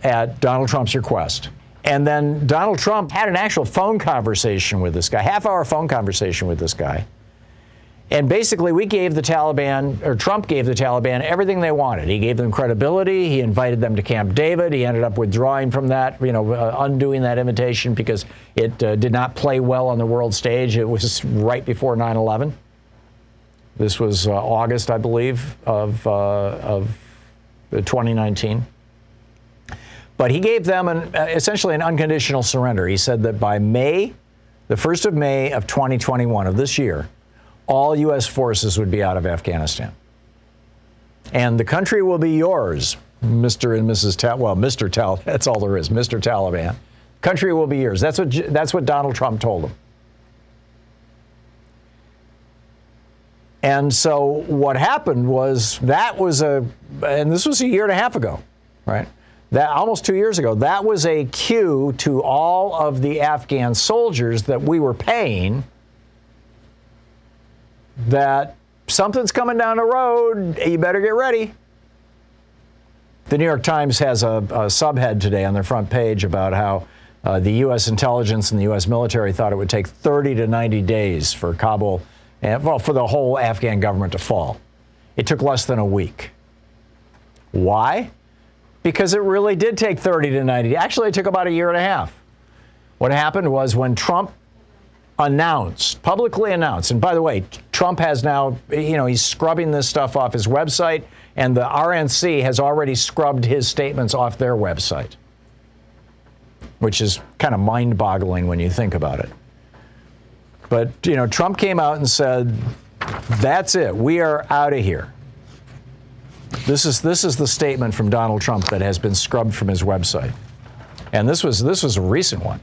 at Donald Trump's request. And then Donald Trump had an actual phone conversation with this guy, half hour phone conversation with this guy. And basically, we gave the Taliban, or Trump gave the Taliban everything they wanted. He gave them credibility. He invited them to Camp David. He ended up withdrawing from that, you know, uh, undoing that invitation because it uh, did not play well on the world stage. It was right before 9 11. This was uh, August, I believe, of, uh, of 2019. But he gave them an, uh, essentially an unconditional surrender. He said that by May, the 1st of May of 2021, of this year, all U.S. forces would be out of Afghanistan. And the country will be yours, Mr. and Mrs. Tal. Well, Mr. Tal. That's all there is, Mr. Taliban. Country will be yours. That's what that's what Donald Trump told them. And so what happened was that was a, and this was a year and a half ago, right? That almost two years ago. That was a cue to all of the Afghan soldiers that we were paying that something's coming down the road. You better get ready. The New York Times has a, a subhead today on their front page about how uh, the U.S. intelligence and the U.S. military thought it would take 30 to 90 days for Kabul, and, well, for the whole Afghan government to fall. It took less than a week. Why? Because it really did take 30 to 90. Actually, it took about a year and a half. What happened was when Trump announced, publicly announced, and by the way, Trump has now, you know, he's scrubbing this stuff off his website, and the RNC has already scrubbed his statements off their website, which is kind of mind boggling when you think about it. But, you know, Trump came out and said, that's it, we are out of here. This is, this is the statement from Donald Trump that has been scrubbed from his website. And this was, this was a recent one.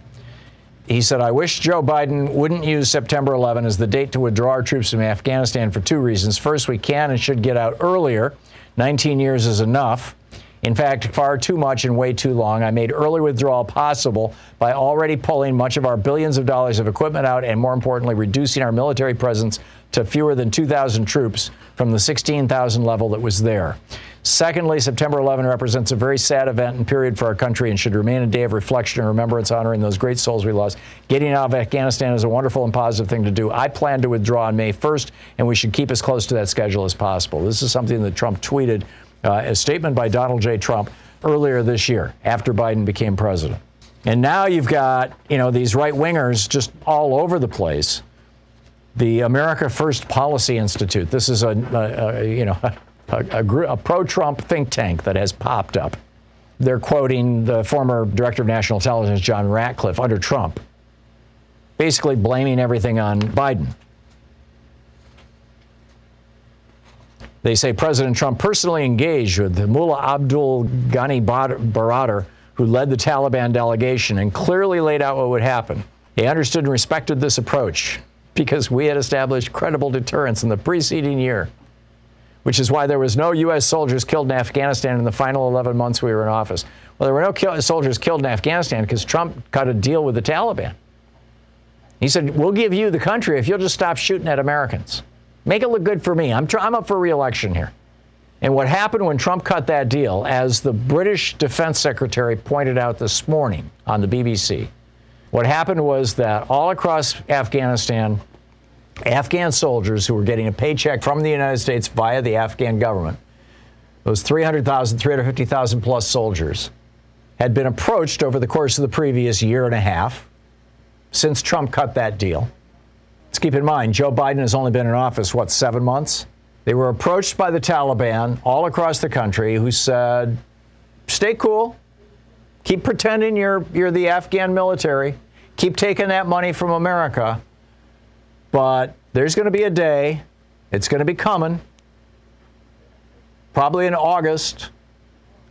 He said, I wish Joe Biden wouldn't use September 11 as the date to withdraw our troops from Afghanistan for two reasons. First, we can and should get out earlier. 19 years is enough. In fact, far too much and way too long. I made early withdrawal possible by already pulling much of our billions of dollars of equipment out and, more importantly, reducing our military presence to fewer than 2,000 troops from the 16,000 level that was there. Secondly, September 11 represents a very sad event and period for our country and should remain a day of reflection and remembrance honoring those great souls we lost. Getting out of Afghanistan is a wonderful and positive thing to do. I plan to withdraw on May 1st, and we should keep as close to that schedule as possible. This is something that Trump tweeted, uh, a statement by Donald J. Trump earlier this year after Biden became president. And now you've got, you know, these right wingers just all over the place. The America First Policy Institute. This is a, a, a you know, a, a, a pro Trump think tank that has popped up. They're quoting the former director of national intelligence, John Ratcliffe, under Trump, basically blaming everything on Biden. They say President Trump personally engaged with Mullah Abdul Ghani Baradar, who led the Taliban delegation, and clearly laid out what would happen. He understood and respected this approach because we had established credible deterrence in the preceding year which is why there was no U.S. soldiers killed in Afghanistan in the final 11 months we were in office. Well, there were no kill- soldiers killed in Afghanistan because Trump cut a deal with the Taliban. He said, We'll give you the country if you'll just stop shooting at Americans. Make it look good for me. I'm, tr- I'm up for reelection here. And what happened when Trump cut that deal, as the British Defense Secretary pointed out this morning on the BBC, what happened was that all across Afghanistan, Afghan soldiers who were getting a paycheck from the United States via the Afghan government, those 300,000, 350,000 plus soldiers, had been approached over the course of the previous year and a half since Trump cut that deal. Let's keep in mind, Joe Biden has only been in office, what, seven months? They were approached by the Taliban all across the country who said, stay cool, keep pretending you're, you're the Afghan military, keep taking that money from America but there's going to be a day, it's going to be coming, probably in August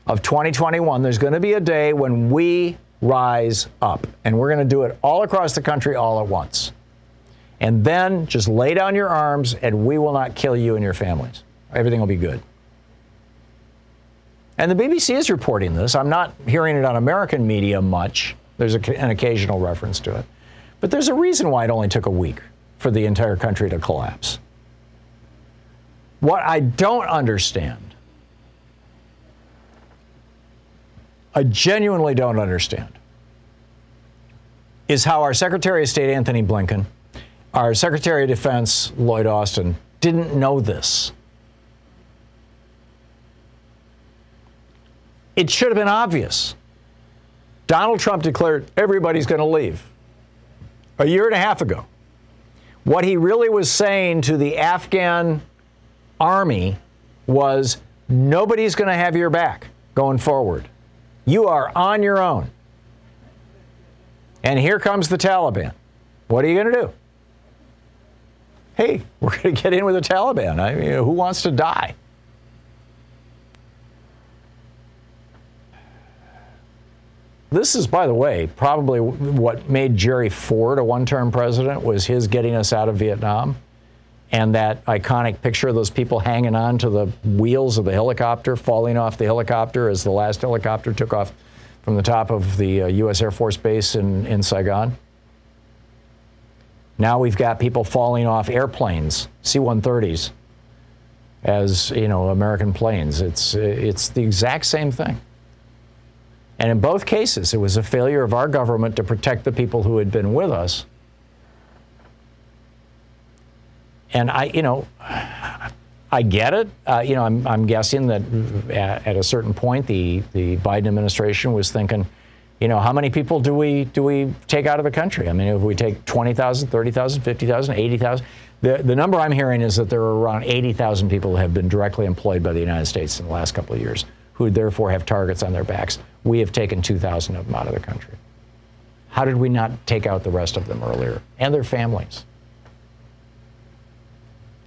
of 2021. There's going to be a day when we rise up, and we're going to do it all across the country all at once. And then just lay down your arms, and we will not kill you and your families. Everything will be good. And the BBC is reporting this. I'm not hearing it on American media much. There's a, an occasional reference to it. But there's a reason why it only took a week for the entire country to collapse. What I don't understand, I genuinely don't understand, is how our Secretary of State, Antony Blinken, our Secretary of Defense, Lloyd Austin, didn't know this. It should have been obvious. Donald Trump declared everybody's going to leave a year and a half ago. What he really was saying to the Afghan army was nobody's going to have your back going forward. You are on your own. And here comes the Taliban. What are you going to do? Hey, we're going to get in with the Taliban. I mean, who wants to die? This is, by the way, probably what made Jerry Ford a one-term president was his getting us out of Vietnam. And that iconic picture of those people hanging on to the wheels of the helicopter, falling off the helicopter as the last helicopter took off from the top of the uh, U.S. Air Force Base in, in Saigon. Now we've got people falling off airplanes, C-130s, as you know, American planes. It's it's the exact same thing. And in both cases, it was a failure of our government to protect the people who had been with us. And I, you know, I get it. Uh, you know, I'm, I'm guessing that at, at, a certain point, the, the Biden administration was thinking, you know, how many people do we do we take out of the country? I mean, if we take 20,000, 30,000, 50,000, 80,000, the, the number I'm hearing is that there are around 80,000 people who have been directly employed by the United States in the last couple of years who therefore have targets on their backs. We have taken 2,000 of them out of the country. How did we not take out the rest of them earlier and their families?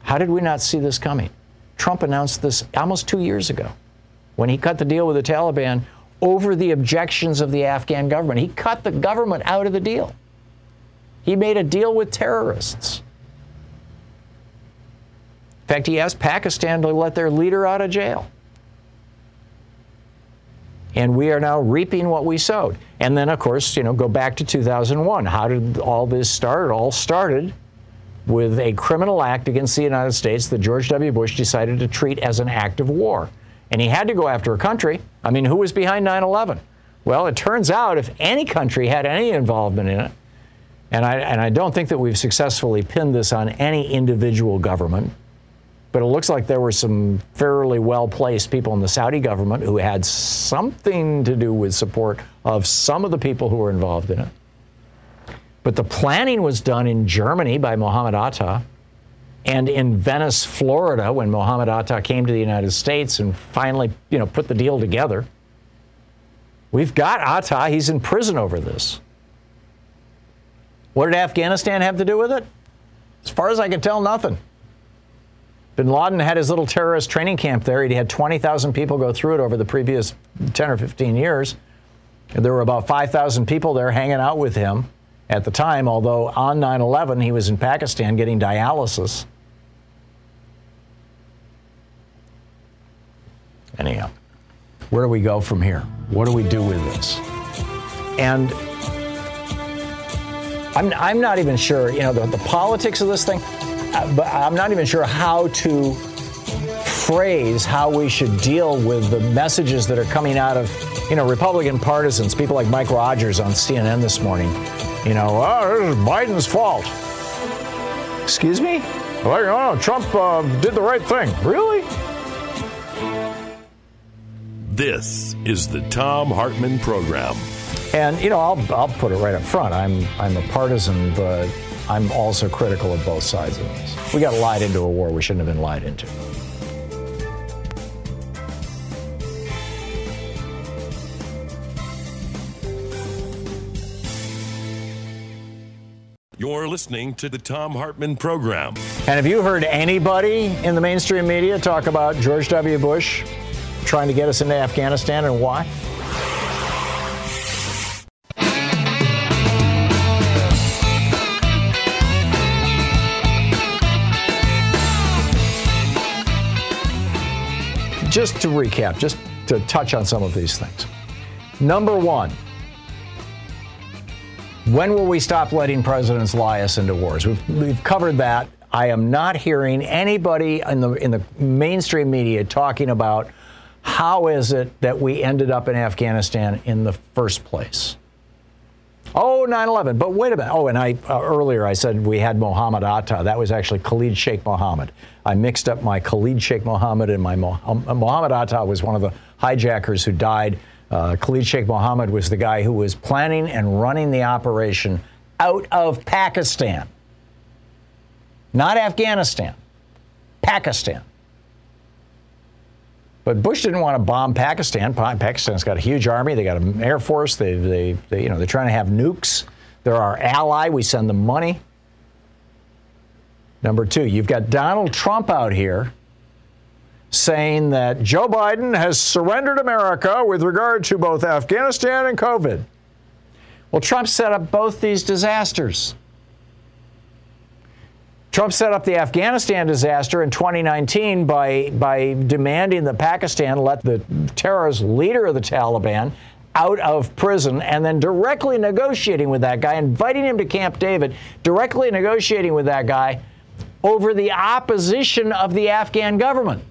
How did we not see this coming? Trump announced this almost two years ago when he cut the deal with the Taliban over the objections of the Afghan government. He cut the government out of the deal. He made a deal with terrorists. In fact, he asked Pakistan to let their leader out of jail and we are now reaping what we sowed. And then, of course, you know, go back to 2001. How did all this start? It all started with a criminal act against the United States that George W. Bush decided to treat as an act of war. And he had to go after a country. I mean, who was behind 9 11? Well, it turns out if any country had any involvement in it, and I, and I don't think that we've successfully pinned this on any individual government, but it looks like there were some fairly well placed people in the Saudi government who had something to do with support of some of the people who were involved in it. But the planning was done in Germany by Mohammed Atta and in Venice, Florida, when Mohammed Atta came to the United States and finally, you know, put the deal together. We've got Atta. He's in prison over this. What did Afghanistan have to do with it? As far as I can tell, nothing. Bin Laden had his little terrorist training camp there. He had 20,000 people go through it over the previous 10 or 15 years. There were about 5,000 people there hanging out with him at the time, although on 9 11 he was in Pakistan getting dialysis. Anyhow, where do we go from here? What do we do with this? And I'm, I'm not even sure, you know, the, the politics of this thing, but I'm not even sure how to phrase how we should deal with the messages that are coming out of, you know, Republican partisans, people like Mike Rogers on CNN this morning. You know, oh, this is Biden's fault. Excuse me? Well, oh, Trump uh, did the right thing. Really? This is the Thom Hartmann Program. And you know, I'll, I'll put it right up front. I'm I'm a partisan, but I'm also critical of both sides of this. We got lied into a war we shouldn't have been lied into. You're listening to the Thom Hartmann Program. And have you heard anybody in the mainstream media talk about George W. Bush trying to get us into Afghanistan and why? Just to recap, just to touch on some of these things. Number one, when will we stop letting presidents lie us into wars? We've, we've covered that. I am not hearing anybody in the in the mainstream media talking about how is it that we ended up in Afghanistan in the first place. Oh, 9 11. But wait a minute. Oh, and I uh, earlier I said we had Mohammed Atta. That was actually Khalid Sheikh Mohammed. I mixed up my Khalid Sheikh Mohammed and my Mo- um, Mohammed Atta was one of the hijackers who died. Uh, Khalid Sheikh Mohammed was the guy who was planning and running the operation out of Pakistan, not Afghanistan, Pakistan. But Bush didn't want to bomb Pakistan. Pakistan's got a huge army. They got an air force. They, they, they, you know, they're trying to have nukes. They're our ally. We send them money. Number two, you've got Donald Trump out here saying that Joe Biden has surrendered America with regard to both Afghanistan and COVID. Well, Trump set up both these disasters. Trump set up the Afghanistan disaster in 2019 by, by demanding that Pakistan let the terrorist leader of the Taliban out of prison and then directly negotiating with that guy, inviting him to Camp David, directly negotiating with that guy over the opposition of the Afghan government.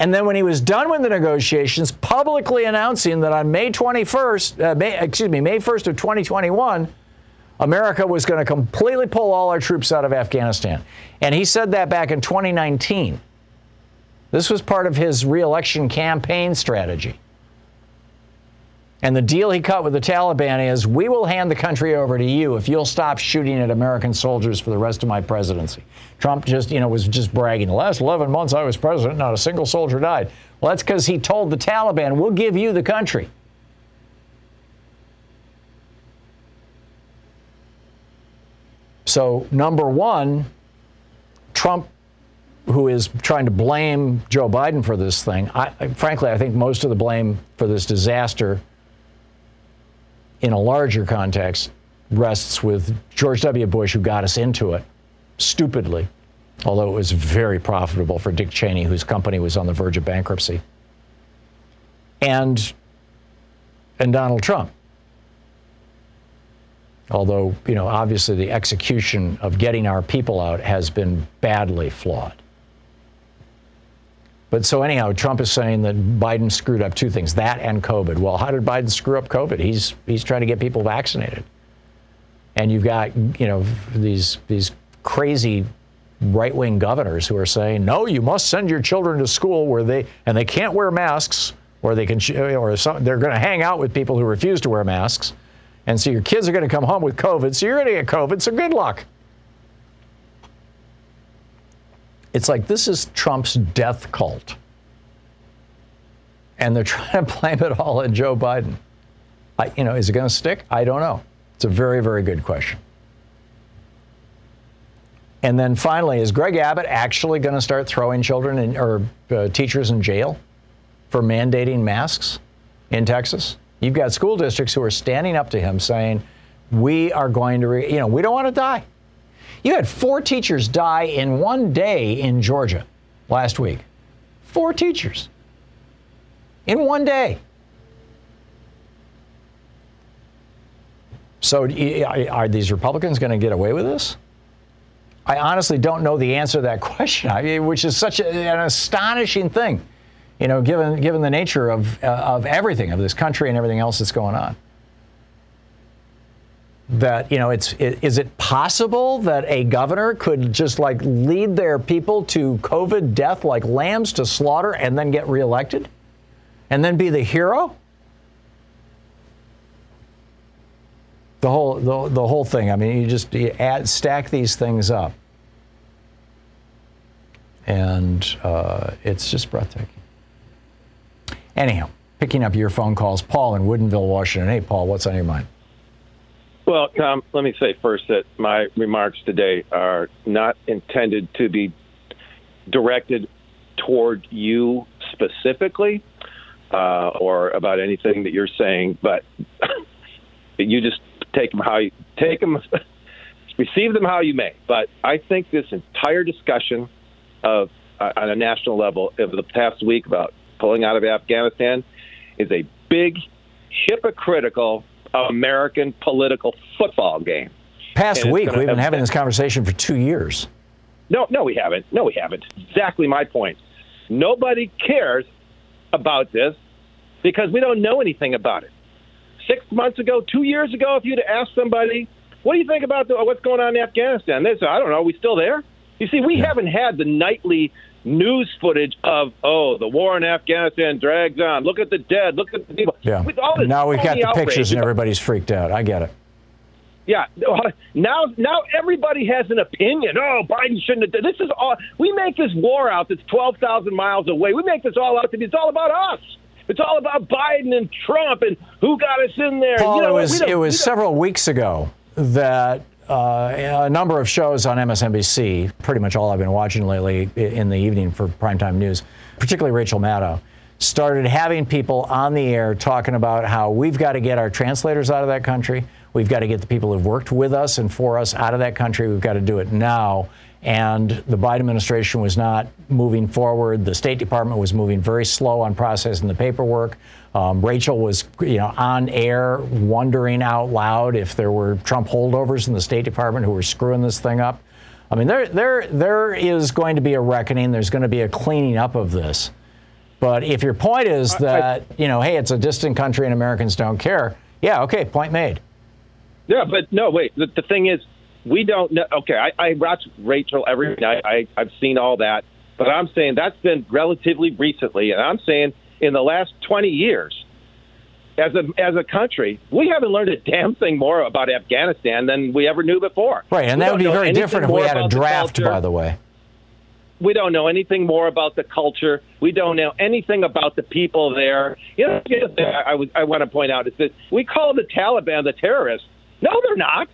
And then when he was done with the negotiations, publicly announcing that on May 21st, uh, May, excuse me, May 1st of 2021, America was going to completely pull all our troops out of Afghanistan. And he said that back in 2019. This was part of his reelection campaign strategy. And the deal he cut with the Taliban is we will hand the country over to you if you'll stop shooting at American soldiers for the rest of my presidency. Trump just, you know, was just bragging. The last 11 months I was president, not a single soldier died. Well, that's because he told the Taliban, we'll give you the country. So, number one, Trump, who is trying to blame Joe Biden for this thing, I, frankly, I think most of the blame for this disaster in a larger context rests with George W. Bush, who got us into it stupidly, although it was very profitable for Dick Cheney, whose company was on the verge of bankruptcy, and, and Donald Trump although, you know, obviously the execution of getting our people out has been badly flawed. But so anyhow, Trump is saying that Biden screwed up two things: that and COVID. Well, how did Biden screw up COVID? He's he's trying to get people vaccinated, and you've got you know these these crazy right wing governors who are saying, no, you must send your children to school where they, and they can't wear masks, or they can, or some, they're going to hang out with people who refuse to wear masks. And so your kids are going to come home with COVID, so you're going to get COVID, so good luck. It's like this is Trump's death cult. And they're trying to blame it all on Joe Biden. I, you know, is it going to stick? I don't know. It's a very, very good question. And then finally, is Greg Abbott actually going to start throwing children in, or uh, teachers in jail for mandating masks in Texas? You've got school districts who are standing up to him saying, we are going to, re- you know, we don't want to die. You had four teachers die in one day in Georgia last week. Four teachers in one day. So, are these Republicans going to get away with this? I honestly don't know the answer to that question, which is such an astonishing thing, you know, given given the nature of uh, of everything of this country and everything else that's going on. That you know, it's it, is it possible that a governor could just like lead their people to COVID death like lambs to slaughter and then get reelected, and then be the hero? the whole the, the whole thing. I mean, you just you add stack these things up, and uh, it's just breathtaking. Anyhow, picking up your phone calls, Paul in Woodinville, Washington. Hey, Paul, what's on your mind? Well, Thom, let me say first that my remarks today are not intended to be directed toward you specifically uh, or about anything that you're saying, but you just take them how you take them, receive them how you may. But I think this entire discussion of uh, on a national level over the past week about pulling out of Afghanistan is a big hypocritical American political football game. Past week, we've been having this conversation for two years. No, no, we haven't. No, we haven't. Exactly my point. Nobody cares about this because we don't know anything about it six months ago, two years ago, if you'd asked somebody, what do you think about the, what's going on in Afghanistan? They say, I don't know. Are we still there? You see, we yeah. haven't had the nightly news footage of oh the war in Afghanistan drags on. Look at the dead. Look at the people. Yeah. now we've got the outrage. pictures and everybody's freaked out. I get it. Yeah. Now, now everybody has an opinion. Oh, Biden shouldn't have. Done this is all. We make this war out that's twelve thousand miles away. We make this all out to be. It's all about us. It's all about Biden and Trump and who got us in there. Paul, you know, it was it was several weeks ago that uh, a number of shows on MSNBC, pretty much all I've been watching lately in the evening for primetime news, particularly Rachel Maddow, started having people on the air talking about how we've got to get our translators out of that country. We've got to get the people who've worked with us and for us out of that country. We've got to do it now and the Biden administration was not moving forward. The State Department was moving very slow on processing the paperwork. Um, Rachel was, you know, on air wondering out loud if there were Trump holdovers in the State Department who were screwing this thing up. I mean, there, there, there is going to be a reckoning. There's going to be a cleaning up of this. But if your point is that, you know, hey, it's a distant country and Americans don't care, yeah, okay, point made. Yeah, but no, wait. The, the thing is, we don't know. Okay, I, I watch Rachel every night. I, I've seen all that, but I'm saying that's been relatively recently, and I'm saying in the last 20 years, as a as a country, we haven't learned a damn thing more about Afghanistan than we ever knew before. Right, and we that would be very different if we had a draft, the by the way. We don't know anything more about the culture. We don't know anything about the people there. You know, I, I, I want to point out is that we call the Taliban the terrorists. No, they're not.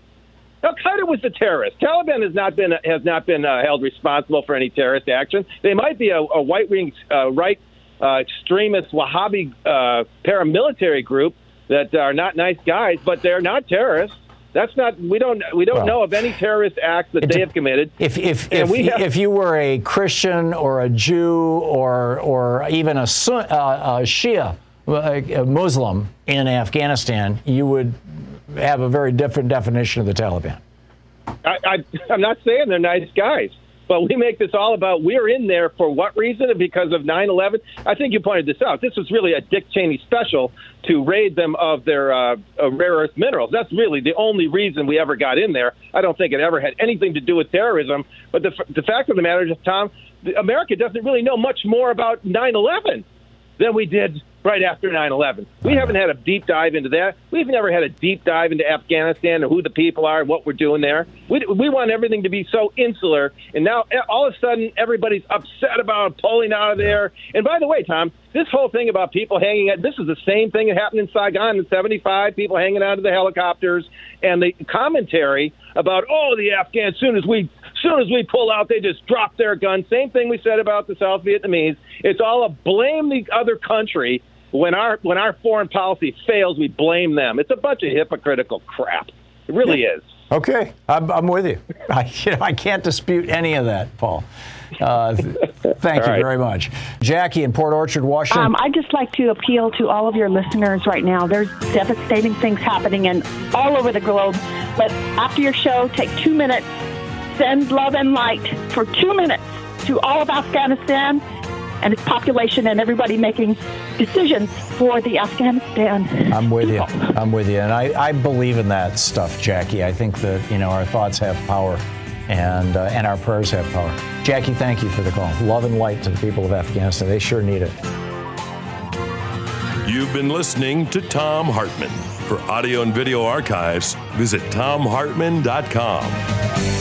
Al Qaeda was the terrorist. Taliban has not been has not been uh, held responsible for any terrorist action. They might be a, a white wing uh, right uh, extremist Wahhabi uh, paramilitary group that are not nice guys, but they're not terrorists. That's not we don't we don't well, know of any terrorist acts that they have committed. If if if, have, if, you were a Christian or a Jew or or even a, uh, a Shia a Muslim in Afghanistan, you would have a very different definition of the Taliban. I, I, I'm not saying they're nice guys. But we make this all about we're in there for what reason because of 9/11. I think you pointed this out. This was really a Dick Cheney special to raid them of their uh, uh, rare earth minerals. That's really the only reason we ever got in there. I don't think it ever had anything to do with terrorism. But the, the fact of the matter is, Thom, America doesn't really know much more about 9/11 than we did right after 9 11. We haven't had a deep dive into that. We've never had a deep dive into Afghanistan and who the people are and what we're doing there. We, we want everything to be so insular. And now eh, all of a sudden, everybody's upset about pulling out of there. And by the way, Thom, this whole thing about people hanging out, this is the same thing that happened in Saigon in 75, people hanging out of the helicopters. And the commentary about, oh, the Afghans, as soon as we soon as we pull out, they just drop their guns. Same thing we said about the South Vietnamese. It's all a blame the other country when our when our foreign policy fails, we blame them. It's a bunch of hypocritical crap. It really yeah. is. Okay, I'm, I'm with you. I, you know, I can't dispute any of that, Paul. Uh, thank you right. very much. Jackie in Port Orchard, Washington. Um, I'd just like to appeal to all of your listeners right now. There's devastating things happening in all over the globe. But after your show, take two minutes, send love and light for two minutes to all of Afghanistan and its population and everybody making decisions for the Afghanistan. I'm with you. I'm with you. And I, I believe in that stuff, Jackie. I think that, you know, our thoughts have power and, uh, and our prayers have power. Jackie, thank you for the call. Love and light to the people of Afghanistan. They sure need it. You've been listening to Thom Hartmann. For audio and video archives, visit thomhartmann.com.